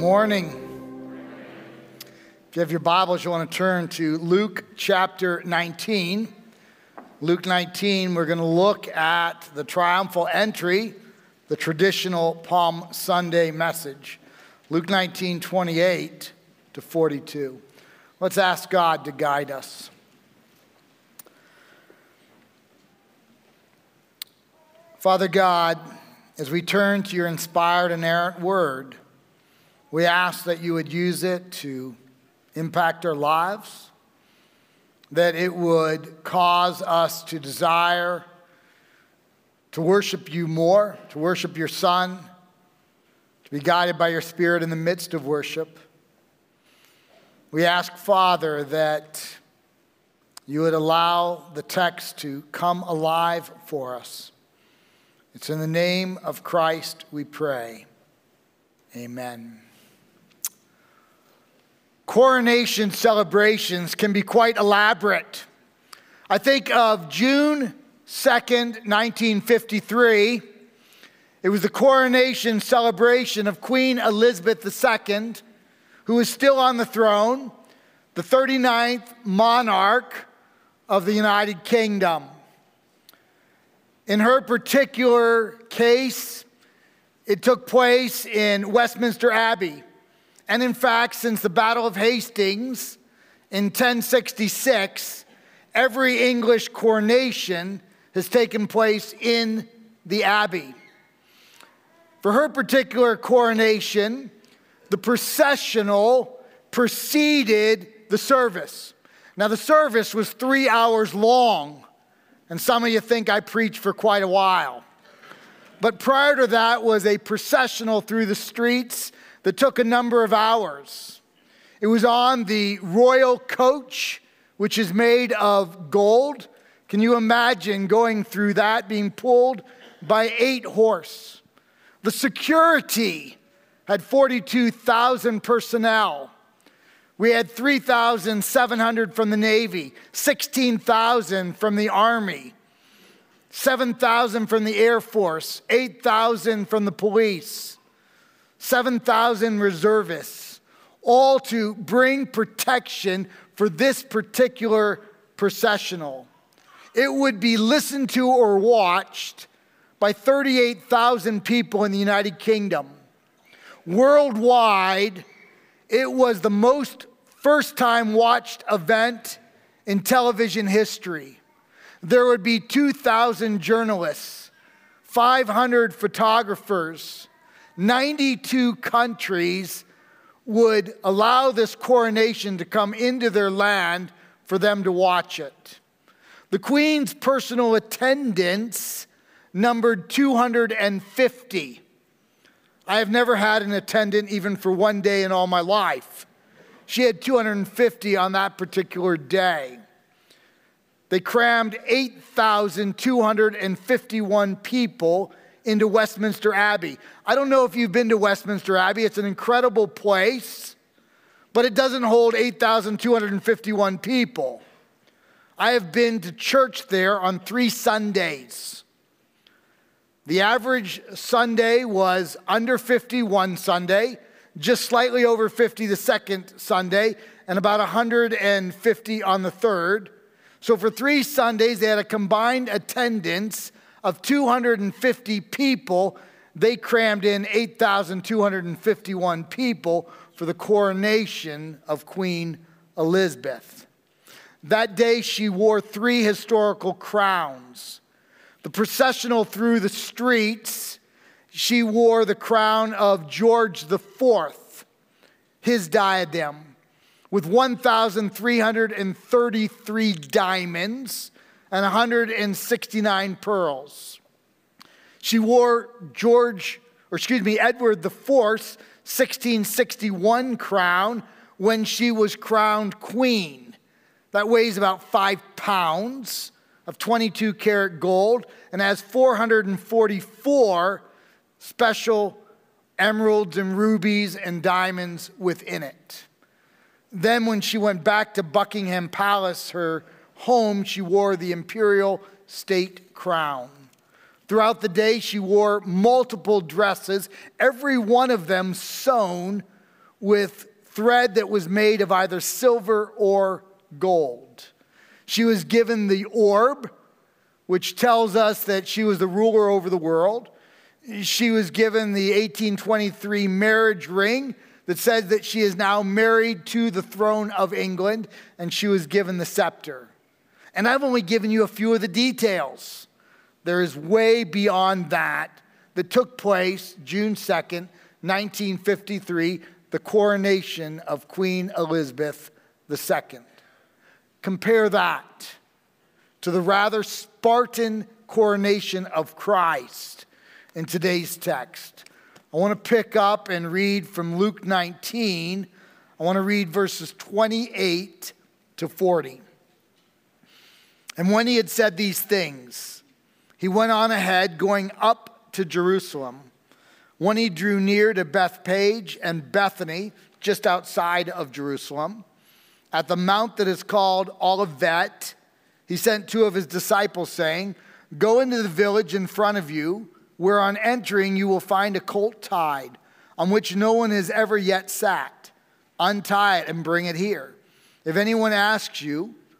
morning. If you have your Bibles, you want to turn to Luke chapter 19. Luke 19, we're going to look at the triumphal entry, the traditional Palm Sunday message. Luke 19, 28 to 42. Let's ask God to guide us. Father God, as we turn to your inspired, inerrant word, we ask that you would use it to impact our lives, that it would cause us to desire to worship you more, to worship your Son, to be guided by your Spirit in the midst of worship. We ask, Father, that you would allow the text to come alive for us. It's in the name of Christ we pray. Amen. Coronation celebrations can be quite elaborate. I think of June 2nd, 1953. It was the coronation celebration of Queen Elizabeth II, who is still on the throne, the 39th monarch of the United Kingdom. In her particular case, it took place in Westminster Abbey. And in fact, since the Battle of Hastings in 1066, every English coronation has taken place in the Abbey. For her particular coronation, the processional preceded the service. Now, the service was three hours long, and some of you think I preached for quite a while. But prior to that was a processional through the streets that took a number of hours. It was on the royal coach, which is made of gold. Can you imagine going through that, being pulled by eight horse? The security had 42,000 personnel. We had 3,700 from the Navy, 16,000 from the Army, 7,000 from the Air Force, 8,000 from the police. 7,000 reservists, all to bring protection for this particular processional. It would be listened to or watched by 38,000 people in the United Kingdom. Worldwide, it was the most first time watched event in television history. There would be 2,000 journalists, 500 photographers, 92 countries would allow this coronation to come into their land for them to watch it. The Queen's personal attendants numbered 250. I have never had an attendant even for one day in all my life. She had 250 on that particular day. They crammed 8,251 people into Westminster Abbey. I don't know if you've been to Westminster Abbey, it's an incredible place, but it doesn't hold 8,251 people. I have been to church there on three Sundays. The average Sunday was under 50 one Sunday, just slightly over 50 the second Sunday, and about 150 on the third. So for three Sundays, they had a combined attendance of 250 people, they crammed in 8,251 people for the coronation of Queen Elizabeth. That day, she wore three historical crowns. The processional through the streets, she wore the crown of George IV, his diadem, with 1,333 diamonds and 169 pearls. She wore George, or excuse me, Edward IV's 1661 crown when she was crowned queen. That weighs about five pounds of 22 karat gold and has 444 special emeralds and rubies and diamonds within it. Then, when she went back to Buckingham Palace, her home, she wore the imperial state crown. Throughout the day, she wore multiple dresses, every one of them sewn with thread that was made of either silver or gold. She was given the orb, which tells us that she was the ruler over the world. She was given the 1823 marriage ring that says that she is now married to the throne of England, and she was given the scepter. And I've only given you a few of the details. There is way beyond that that took place June 2nd, 1953, the coronation of Queen Elizabeth II. Compare that to the rather Spartan coronation of Christ in today's text. I want to pick up and read from Luke 19. I want to read verses 28 to 40. And when he had said these things, he went on ahead, going up to Jerusalem. When he drew near to Bethphage and Bethany, just outside of Jerusalem, at the mount that is called Olivet, he sent two of his disciples, saying, Go into the village in front of you, where on entering you will find a colt tied, on which no one has ever yet sat. Untie it and bring it here. If anyone asks you,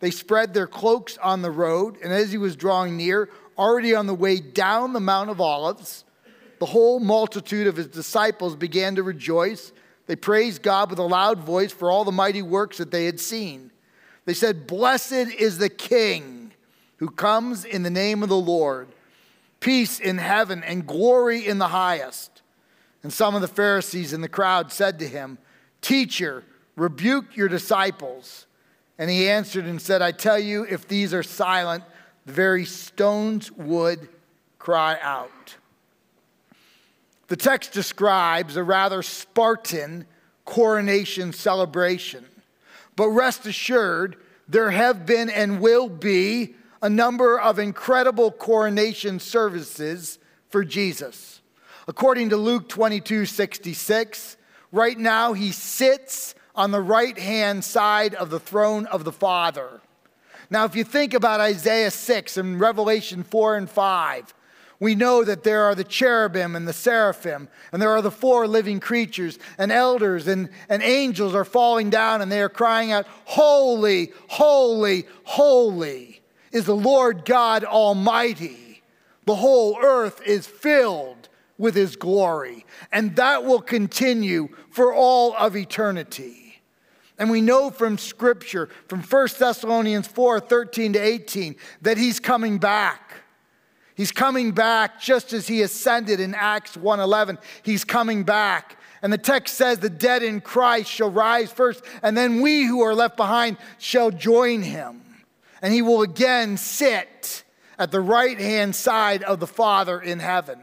they spread their cloaks on the road. And as he was drawing near, already on the way down the Mount of Olives, the whole multitude of his disciples began to rejoice they praised God with a loud voice for all the mighty works that they had seen. They said, Blessed is the King who comes in the name of the Lord, peace in heaven and glory in the highest. And some of the Pharisees in the crowd said to him, Teacher, rebuke your disciples. And he answered and said, I tell you, if these are silent, the very stones would cry out. The text describes a rather Spartan coronation celebration. But rest assured, there have been and will be a number of incredible coronation services for Jesus. According to Luke 22 66, right now he sits on the right hand side of the throne of the Father. Now, if you think about Isaiah 6 and Revelation 4 and 5, we know that there are the cherubim and the seraphim, and there are the four living creatures, and elders and, and angels are falling down and they are crying out, Holy, holy, holy is the Lord God Almighty. The whole earth is filled with his glory, and that will continue for all of eternity. And we know from scripture, from 1 Thessalonians 4 13 to 18, that he's coming back. He's coming back just as he ascended in Acts 1:11. He's coming back. And the text says the dead in Christ shall rise first, and then we who are left behind shall join him. And he will again sit at the right hand side of the Father in heaven.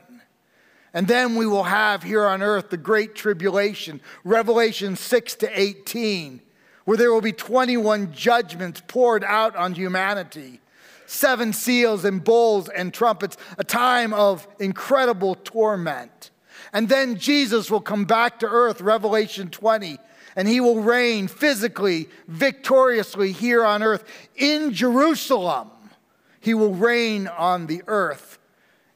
And then we will have here on earth the great tribulation, Revelation 6 to 18, where there will be 21 judgments poured out on humanity seven seals and bowls and trumpets, a time of incredible torment. And then Jesus will come back to earth, Revelation 20, and he will reign physically, victoriously here on earth in Jerusalem. He will reign on the earth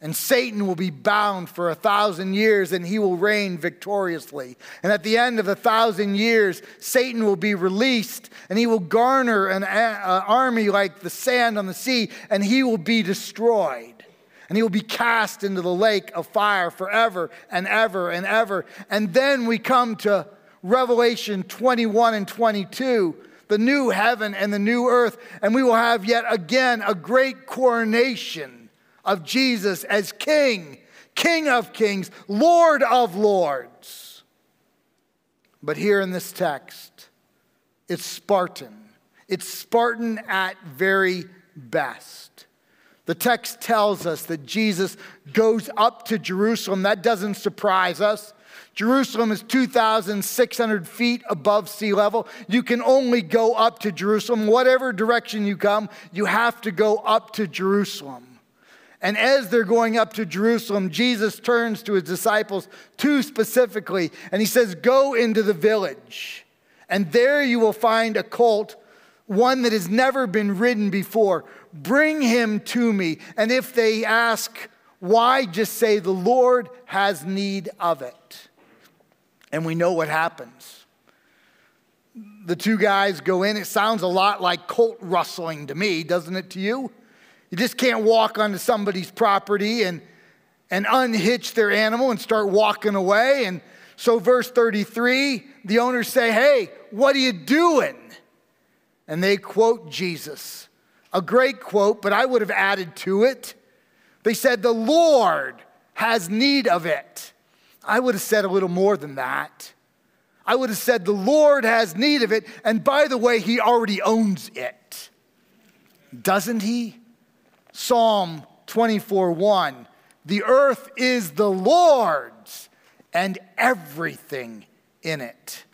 and Satan will be bound for a thousand years and he will reign victoriously. And at the end of a thousand years, Satan will be released and he will garner an army like the sand on the sea and he will be destroyed. And he will be cast into the lake of fire forever and ever and ever. And then we come to Revelation 21 and 22 the new heaven and the new earth, and we will have yet again a great coronation of Jesus as King, King of kings, Lord of lords. But here in this text, it's Spartan. It's Spartan at very best. The text tells us that Jesus goes up to Jerusalem. That doesn't surprise us. Jerusalem is 2,600 feet above sea level. You can only go up to Jerusalem. Whatever direction you come, you have to go up to Jerusalem. And as they're going up to Jerusalem, Jesus turns to his disciples, two specifically, and he says, Go into the village, and there you will find a colt, one that has never been ridden before. Bring him to me. And if they ask, why, just say, The Lord has need of it. And we know what happens. The two guys go in. It sounds a lot like colt rustling to me, doesn't it to you? You just can't walk onto somebody's property and, and unhitch their animal and start walking away. And so, verse 33, the owners say, Hey, what are you doing? And they quote Jesus. A great quote, but I would have added to it. They said, The Lord has need of it. I would have said a little more than that. I would have said, The Lord has need of it. And by the way, He already owns it. Doesn't He? Psalm 24 1 The earth is the Lord's and everything in it.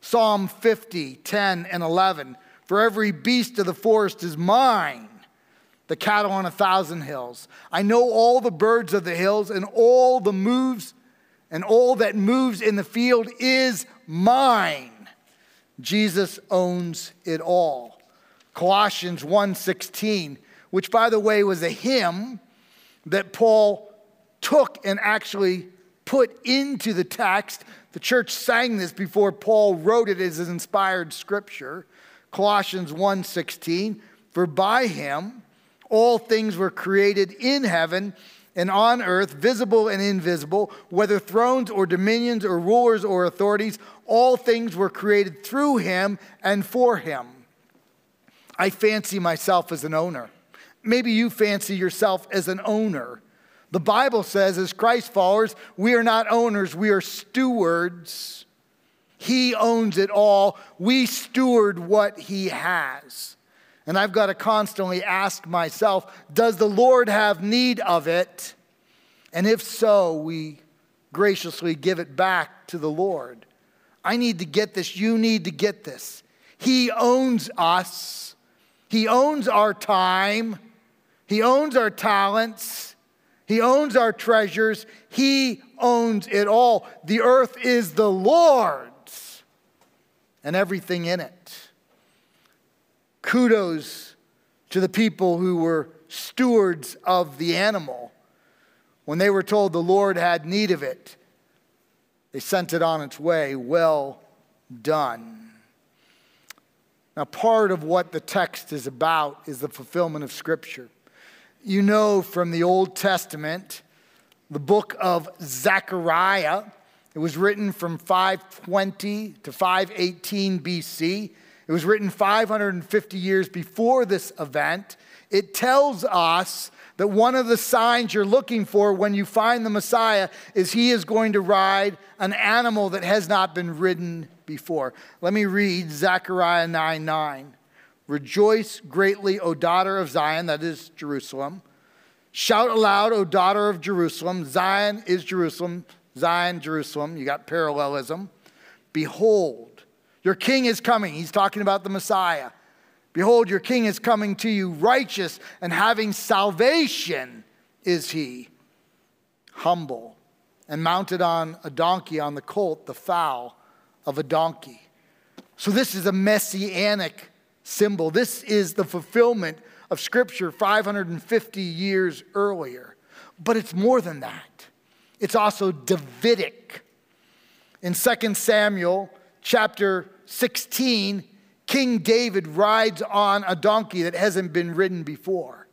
Psalm 50 10 and 11 For every beast of the forest is mine, the cattle on a thousand hills. I know all the birds of the hills and all the moves and all that moves in the field is mine. Jesus owns it all. Colossians 1:16 which, by the way, was a hymn that Paul took and actually put into the text. The church sang this before Paul wrote it as inspired scripture. Colossians 1:16, for by him all things were created in heaven and on earth, visible and invisible, whether thrones or dominions or rulers or authorities, all things were created through him and for him. I fancy myself as an owner. Maybe you fancy yourself as an owner. The Bible says, as Christ followers, we are not owners, we are stewards. He owns it all. We steward what He has. And I've got to constantly ask myself, does the Lord have need of it? And if so, we graciously give it back to the Lord. I need to get this. You need to get this. He owns us, He owns our time. He owns our talents. He owns our treasures. He owns it all. The earth is the Lord's and everything in it. Kudos to the people who were stewards of the animal. When they were told the Lord had need of it, they sent it on its way. Well done. Now, part of what the text is about is the fulfillment of Scripture you know from the Old Testament, the book of Zechariah. It was written from 520 to 518 BC. It was written 550 years before this event. It tells us that one of the signs you're looking for when you find the Messiah is he is going to ride an animal that has not been ridden before. Let me read Zechariah 9 9. Rejoice greatly, O daughter of Zion, that is Jerusalem. Shout aloud, O daughter of Jerusalem. Zion is Jerusalem. Zion, Jerusalem. You got parallelism. Behold, your king is coming. He's talking about the Messiah. Behold, your king is coming to you, righteous and having salvation is he, humble and mounted on a donkey, on the colt, the foal of a donkey. So, this is a messianic symbol. This is the fulfillment of Scripture 550 years earlier. But it's more than that, it's also Davidic. In 2 Samuel chapter 16, King David rides on a donkey that hasn't been ridden before.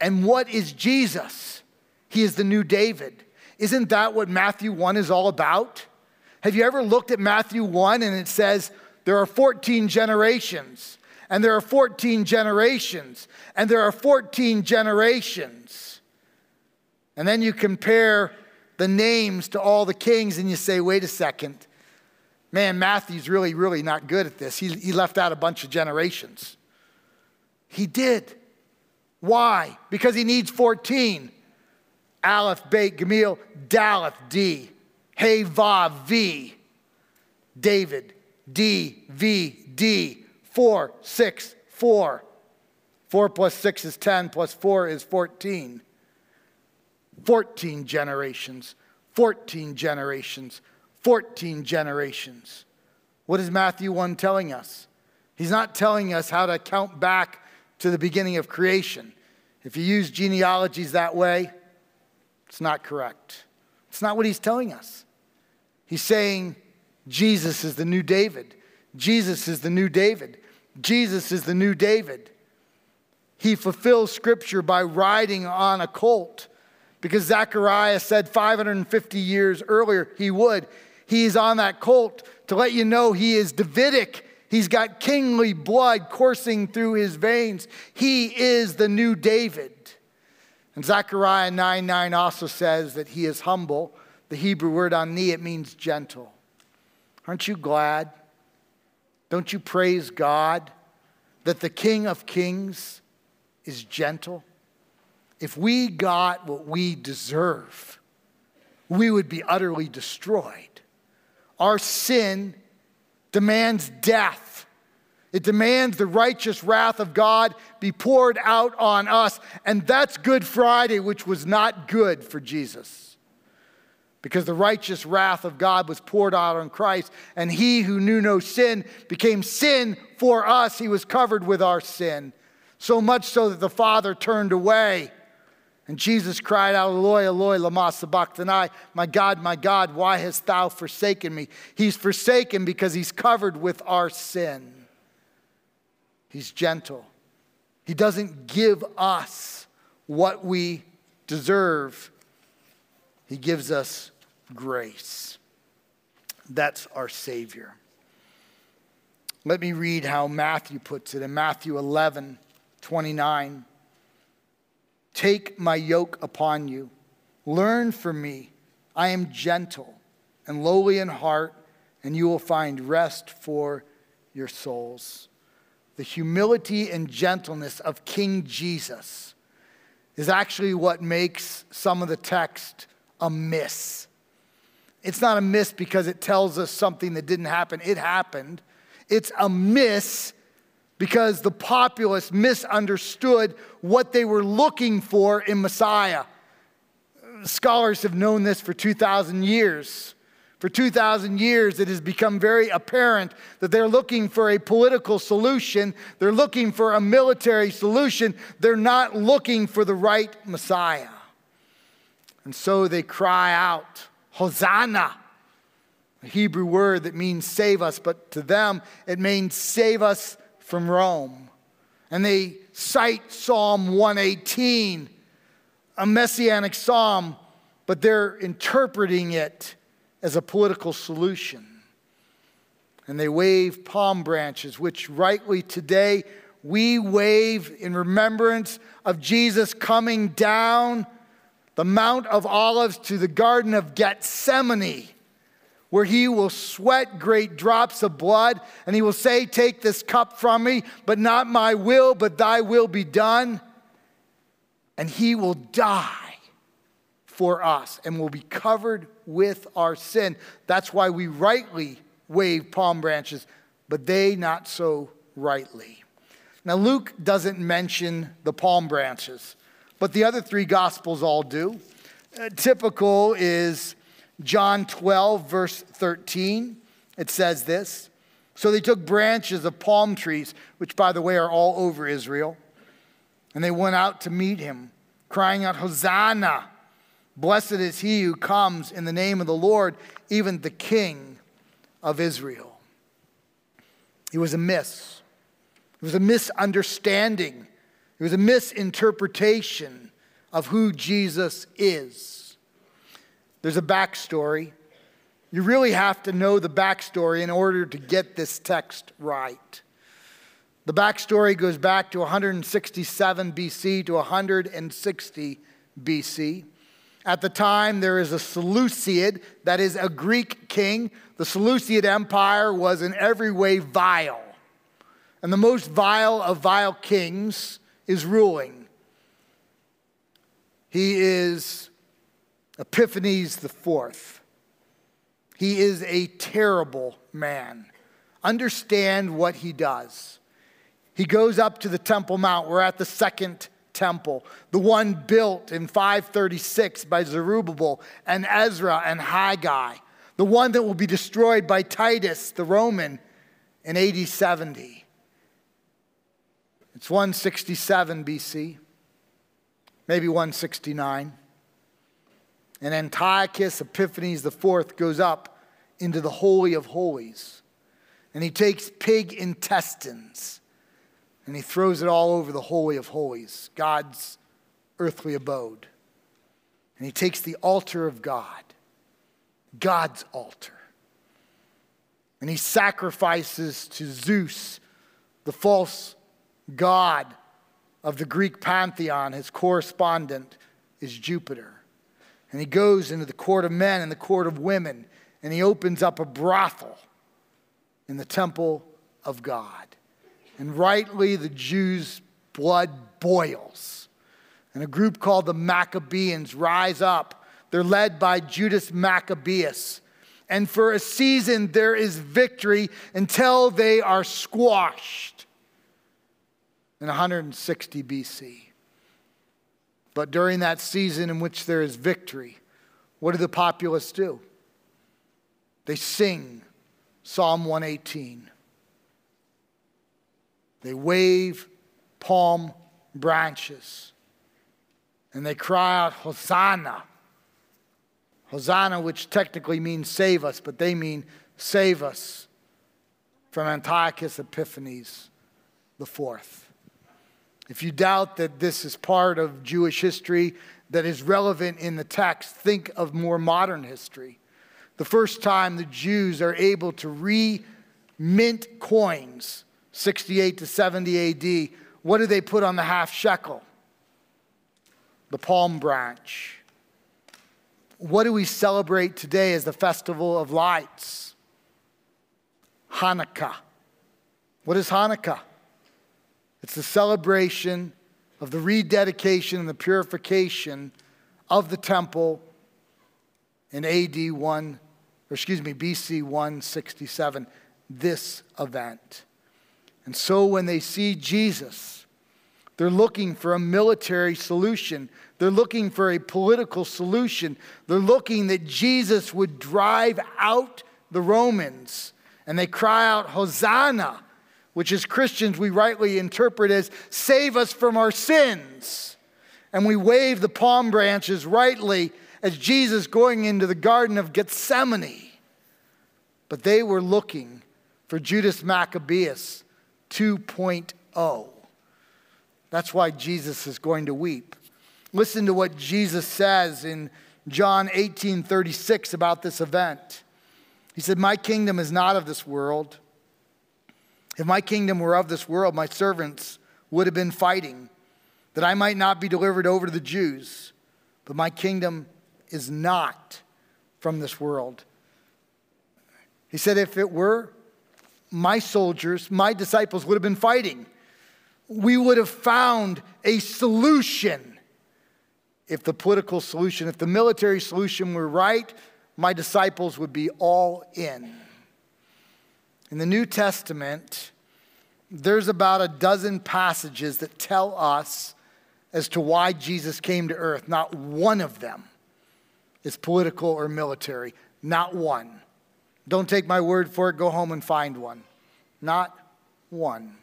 And what is Jesus? He is the new David. Isn't that what Matthew 1 is all about? Have you ever looked at Matthew 1 and it says there are 14 generations? And there are 14 generations, and there are 14 generations. And then you compare the names to all the kings, and you say, wait a second. Man, Matthew's really, really not good at this. He, he left out a bunch of generations. He did. Why? Because he needs 14. Aleph, Beit, Gamil, Daleth, D. Hey, Vav, V. David, D, V, D. 4, 6, 4. 4 plus 6 is 10, plus 4 is 14. 14 generations, 14 generations, 14 generations. What is Matthew 1 telling us? He's not telling us how to count back to the beginning of creation. If you use genealogies that way, it's not correct. It's not what he's telling us. He's saying Jesus is the new David. Jesus is the new David. Jesus is the new David. He fulfills scripture by riding on a colt because Zechariah said 550 years earlier he would. He's on that colt to let you know he is Davidic. He's got kingly blood coursing through his veins. He is the new David. And Zechariah 9 9 also says that he is humble. The Hebrew word ani, it means gentle. Aren't you glad? Don't you praise God that the King of Kings is gentle? If we got what we deserve, we would be utterly destroyed. Our sin demands death. It demands the righteous wrath of God be poured out on us. And that's Good Friday, which was not good for Jesus. Because the righteous wrath of God was poured out on Christ, and he who knew no sin became sin for us. He was covered with our sin, so much so that the Father turned away and Jesus cried out, Eloi, Eloi, lama sabachthani, my God, my God, why hast thou forsaken me? He's forsaken because he's covered with our sin. He's gentle. He doesn't give us what we deserve. He gives us grace. That's our Savior. Let me read how Matthew puts it in Matthew 11, 29. Take my yoke upon you. Learn from me. I am gentle and lowly in heart, and you will find rest for your souls. The humility and gentleness of King Jesus is actually what makes some of the text a miss. It's not a miss because it tells us something that didn't happen, it happened. It's a miss because the populace misunderstood what they were looking for in Messiah. Scholars have known this for 2,000 years. For 2,000 years, it has become very apparent that they're looking for a political solution. They're looking for a military solution. They're not looking for the right Messiah. And so they cry out, Hosanna, a Hebrew word that means save us, but to them it means save us from Rome. And they cite Psalm 118, a messianic psalm, but they're interpreting it as a political solution. And they wave palm branches, which rightly today we wave in remembrance of Jesus coming down the Mount of Olives to the Garden of Gethsemane where he will sweat great drops of blood, and he will say, Take this cup from me, but not my will, but thy will be done. And he will die for us and will be covered with our sin. That's why we rightly wave palm branches, but they not so rightly. Now, Luke doesn't mention the palm branches, but the other three gospels all do. Uh, typical is John 12, verse 13, it says this. So they took branches of palm trees, which, by the way, are all over Israel, and they went out to meet him, crying out, Hosanna! Blessed is he who comes in the name of the Lord, even the King of Israel. It was a miss. It was a misunderstanding. It was a misinterpretation of who Jesus is. There's a backstory. You really have to know the backstory in order to get this text right. The backstory goes back to 167 BC to 160 BC. At the time, there is a Seleucid, that is a Greek king. The Seleucid Empire was in every way vile. And the most vile of vile kings is ruling. He is Epiphanes the fourth. He is a terrible man. Understand what he does. He goes up to the Temple Mount. We're at the second temple, the one built in 536 by Zerubbabel and Ezra and Haggai, the one that will be destroyed by Titus the Roman in AD 70. It's 167 BC, maybe 169. And Antiochus Epiphanes IV goes up into the Holy of Holies. And he takes pig intestines and he throws it all over the Holy of Holies, God's earthly abode. And he takes the altar of God, God's altar, and he sacrifices to Zeus, the false god of the Greek pantheon. His correspondent is Jupiter. And he goes into the court of men and the court of women, and he opens up a brothel in the temple of God. And rightly, the Jews' blood boils. And a group called the Maccabees rise up. They're led by Judas Maccabeus. And for a season, there is victory until they are squashed in 160 BC. But during that season in which there is victory, what do the populace do? They sing Psalm 118. They wave palm branches and they cry out, Hosanna. Hosanna, which technically means save us, but they mean save us from Antiochus Epiphanes the fourth. If you doubt that this is part of Jewish history that is relevant in the text, think of more modern history. The first time the Jews are able to re mint coins 68 to 70 AD, what do they put on the half shekel? The palm branch. What do we celebrate today as the Festival of Lights? Hanukkah. What is Hanukkah? It's the celebration of the rededication and the purification of the temple in AD 1, or excuse me, BC 167, this event. And so when they see Jesus, they're looking for a military solution. They're looking for a political solution. They're looking that Jesus would drive out the Romans. And they cry out, Hosanna, which as Christians we rightly interpret as save us from our sins. And we wave the palm branches rightly as Jesus going into the Garden of Gethsemane. But they were looking for Judas Maccabeus 2.0. That's why Jesus is going to weep. Listen to what Jesus says in John 18:36 about this event. He said, "My kingdom is not of this world. If my kingdom were of this world, my servants would have been fighting that I might not be delivered over to the Jews. But my kingdom is not from this world." He said, "If it were, my soldiers, my disciples would have been fighting. We would have found a solution. If the political solution, if the military solution were right, my disciples would be all in. In the New Testament, there's about a dozen passages that tell us as to why Jesus came to earth. Not one of them is political or military. Not one. Don't take my word for it, go home and find one. Not one.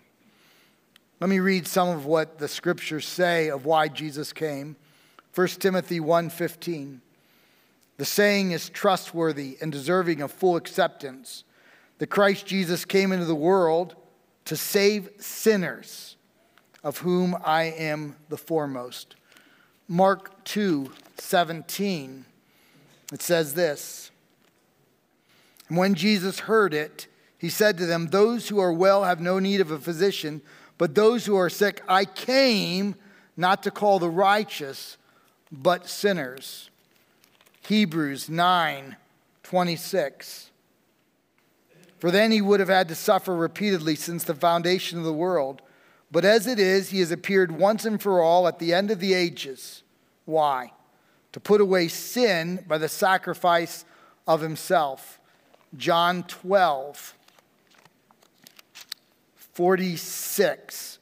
Let me read some of what the scriptures say of why Jesus came. 1 Timothy 1:15. The saying is trustworthy and deserving of full acceptance. That Christ Jesus came into the world to save sinners, of whom I am the foremost. Mark 2:17. It says this. And when Jesus heard it, he said to them, Those who are well have no need of a physician, but those who are sick, I came not to call the righteous, but sinners. Hebrews 9 26. For then he would have had to suffer repeatedly since the foundation of the world. But as it is, he has appeared once and for all at the end of the ages Why? To put away sin by the sacrifice of himself. John 12, 46.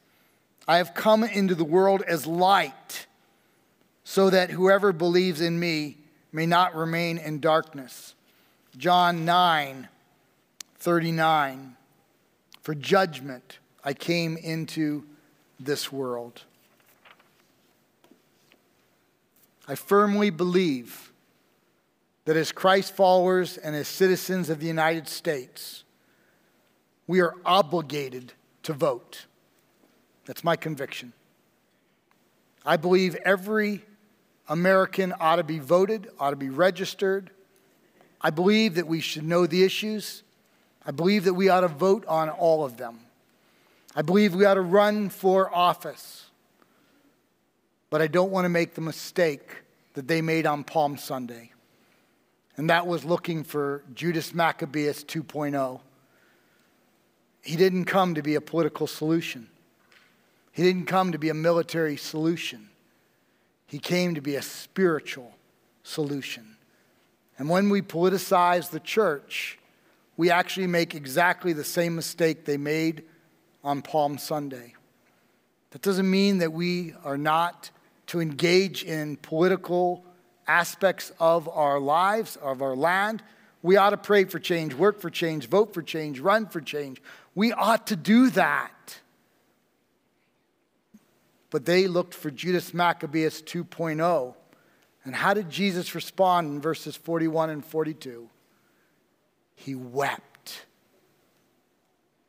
I have come into the world as light, so that whoever believes in me may not remain in darkness. John 9, 39. For judgment I came into this world. I firmly believe that as Christ followers and as citizens of the United States, we are obligated to vote. That's my conviction. I believe every American ought to be voted, ought to be registered. I believe that we should know the issues. I believe that we ought to vote on all of them. I believe we ought to run for office. But I don't want to make the mistake that they made on Palm Sunday. And that was looking for Judas Maccabeus 2.0. He didn't come to be a political solution. He didn't come to be a military solution. He came to be a spiritual solution. And when we politicize the church, we actually make exactly the same mistake they made on Palm Sunday. That doesn't mean that we are not to engage in political aspects of our lives, of our land. We ought to pray for change, work for change, vote for change, run for change. We ought to do that. But they looked for Judas Maccabeus 2.0. And how did Jesus respond in verses 41 and 42? He wept.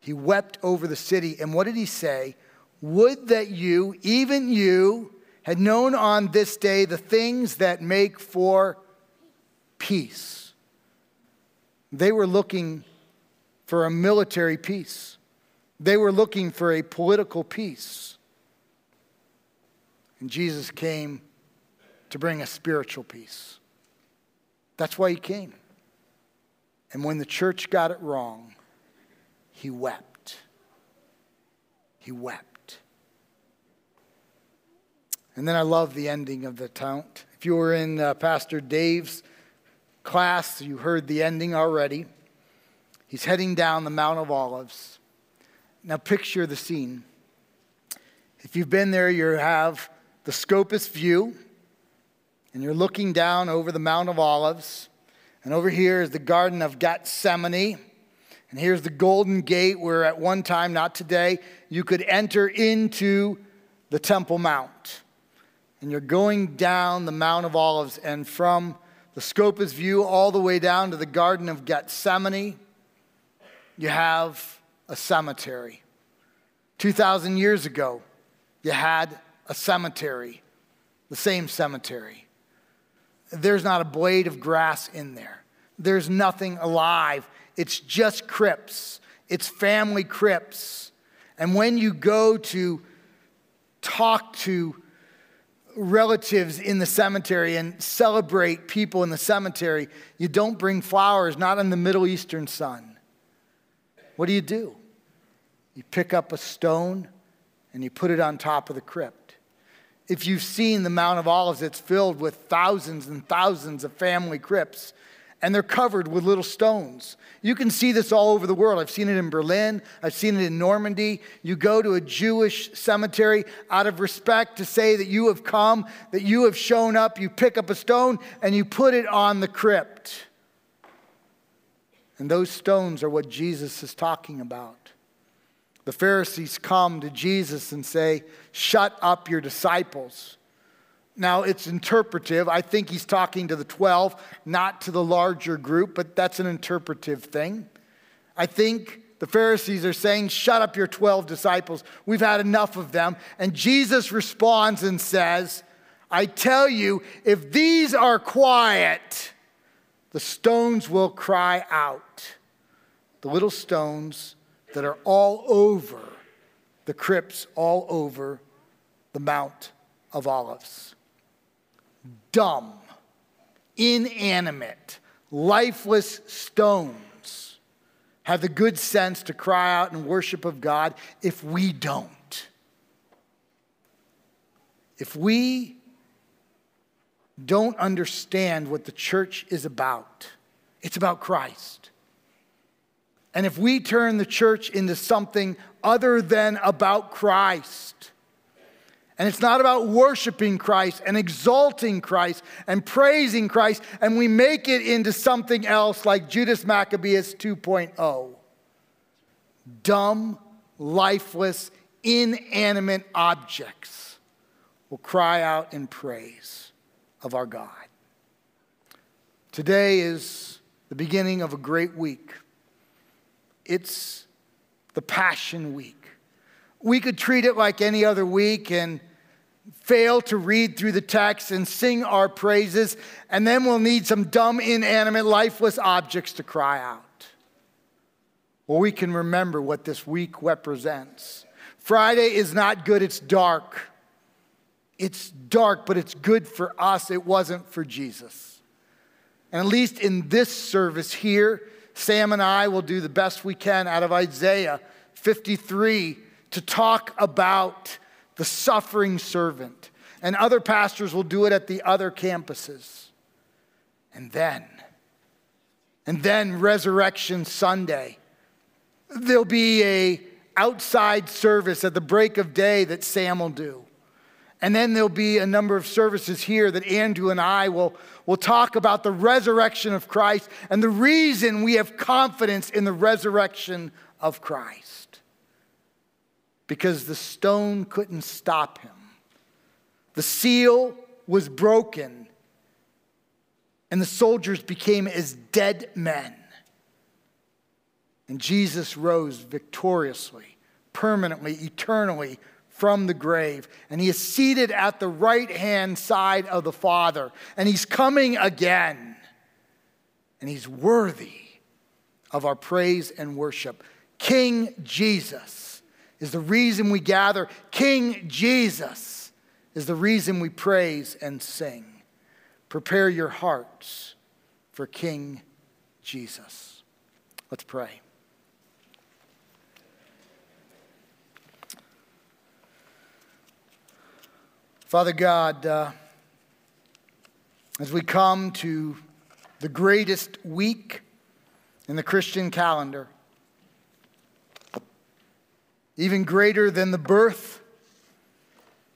He wept over the city. And what did he say? Would that you, even you, had known on this day the things that make for peace. They were looking for a military peace, they were looking for a political peace. And Jesus came to bring a spiritual peace. That's why he came. And when the church got it wrong, he wept. He wept. And then I love the ending of the account. If you were in uh, Pastor Dave's class, you heard the ending already. He's heading down the Mount of Olives. Now, picture the scene. If you've been there, you have the Scopus view, and you're looking down over the Mount of Olives. And over here is the Garden of Gethsemane. And here's the Golden Gate, where at one time, not today, you could enter into the Temple Mount. And you're going down the Mount of Olives, and from the Scopus view all the way down to the Garden of Gethsemane, you have a cemetery. 2,000 years ago, you had a cemetery, the same cemetery. There's not a blade of grass in there. There's nothing alive. It's just crypts. It's family crypts. And when you go to talk to relatives in the cemetery and celebrate people in the cemetery, you don't bring flowers, not in the Middle Eastern sun. What do you do? You pick up a stone and you put it on top of the crypt if you've seen the Mount of Olives, it's filled with thousands and thousands of family crypts, and they're covered with little stones. You can see this all over the world. I've seen it in Berlin, I've seen it in Normandy. You go to a Jewish cemetery out of respect to say that you have come, that you have shown up, you pick up a stone and you put it on the crypt. And those stones are what Jesus is talking about. The Pharisees come to Jesus and say, Shut up your disciples. Now, it's interpretive. I think he's talking to the 12, not to the larger group, but that's an interpretive thing. I think the Pharisees are saying, Shut up your 12 disciples. We've had enough of them. And Jesus responds and says, I tell you, if these are quiet, the stones will cry out. The little stones that are all over the crypts, all over the Mount of Olives. Dumb, inanimate, lifeless stones have the good sense to cry out in worship of God if we don't. If we don't understand what the church is about. It's about Christ. And if we turn the church into something other than about Christ, and it's not about worshiping Christ and exalting Christ and praising Christ, and we make it into something else like Judas Maccabeus 2.0 dumb, lifeless, inanimate objects will cry out in praise of our God. Today is the beginning of a great week. It's the Passion Week. We could treat it like any other week and fail to read through the text and sing our praises, and then we'll need some dumb, inanimate, lifeless objects to cry out. Well, we can remember what this week represents. Friday is not good, it's dark. It's dark, but it's good for us. It wasn't for Jesus. And at least in this service here, Sam and I will do the best we can out of Isaiah 53 to talk about the suffering servant. And other pastors will do it at the other campuses. And then, and then Resurrection Sunday, there'll be a outside service at the break of day that Sam will do. And then there'll be a number of services here that Andrew and I will, will talk about the resurrection of Christ and the reason we have confidence in the resurrection of Christ. Because the stone couldn't stop him, the seal was broken, and the soldiers became as dead men. And Jesus rose victoriously, permanently, eternally from the grave. And he is seated at the right hand side of the Father. And he's coming again. And he's worthy of our praise and worship. King Jesus is the reason we gather. King Jesus is the reason we praise and sing. Prepare your hearts for King Jesus. Let's pray. Father God, uh, as we come to the greatest week in the Christian calendar, even greater than the birth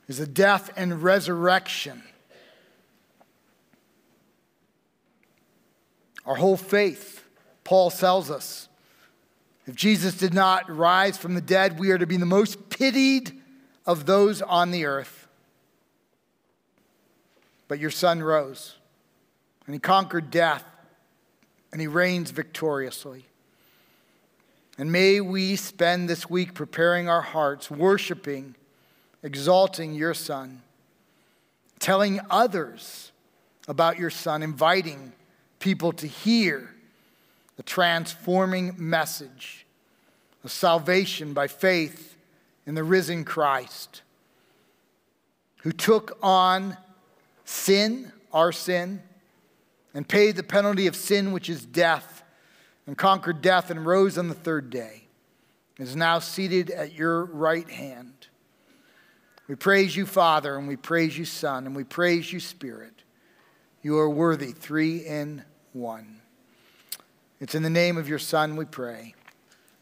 is the death and resurrection. Our whole faith, Paul tells us, if Jesus did not rise from the dead, we are to be the most pitied of those on the earth. But your son rose, and he conquered death, and he reigns victoriously. And may we spend this week preparing our hearts, worshiping, exalting your son, telling others about your son, inviting people to hear the transforming message of salvation by faith in the risen Christ, who took on sin, our sin, and paid the penalty of sin, which is death, and conquered death and rose on the third day, is now seated at your right hand. We praise you, Father, and we praise you, Son, and we praise you, Spirit. You are worthy, three in one. It's in the name of your Son we pray.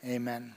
Amen.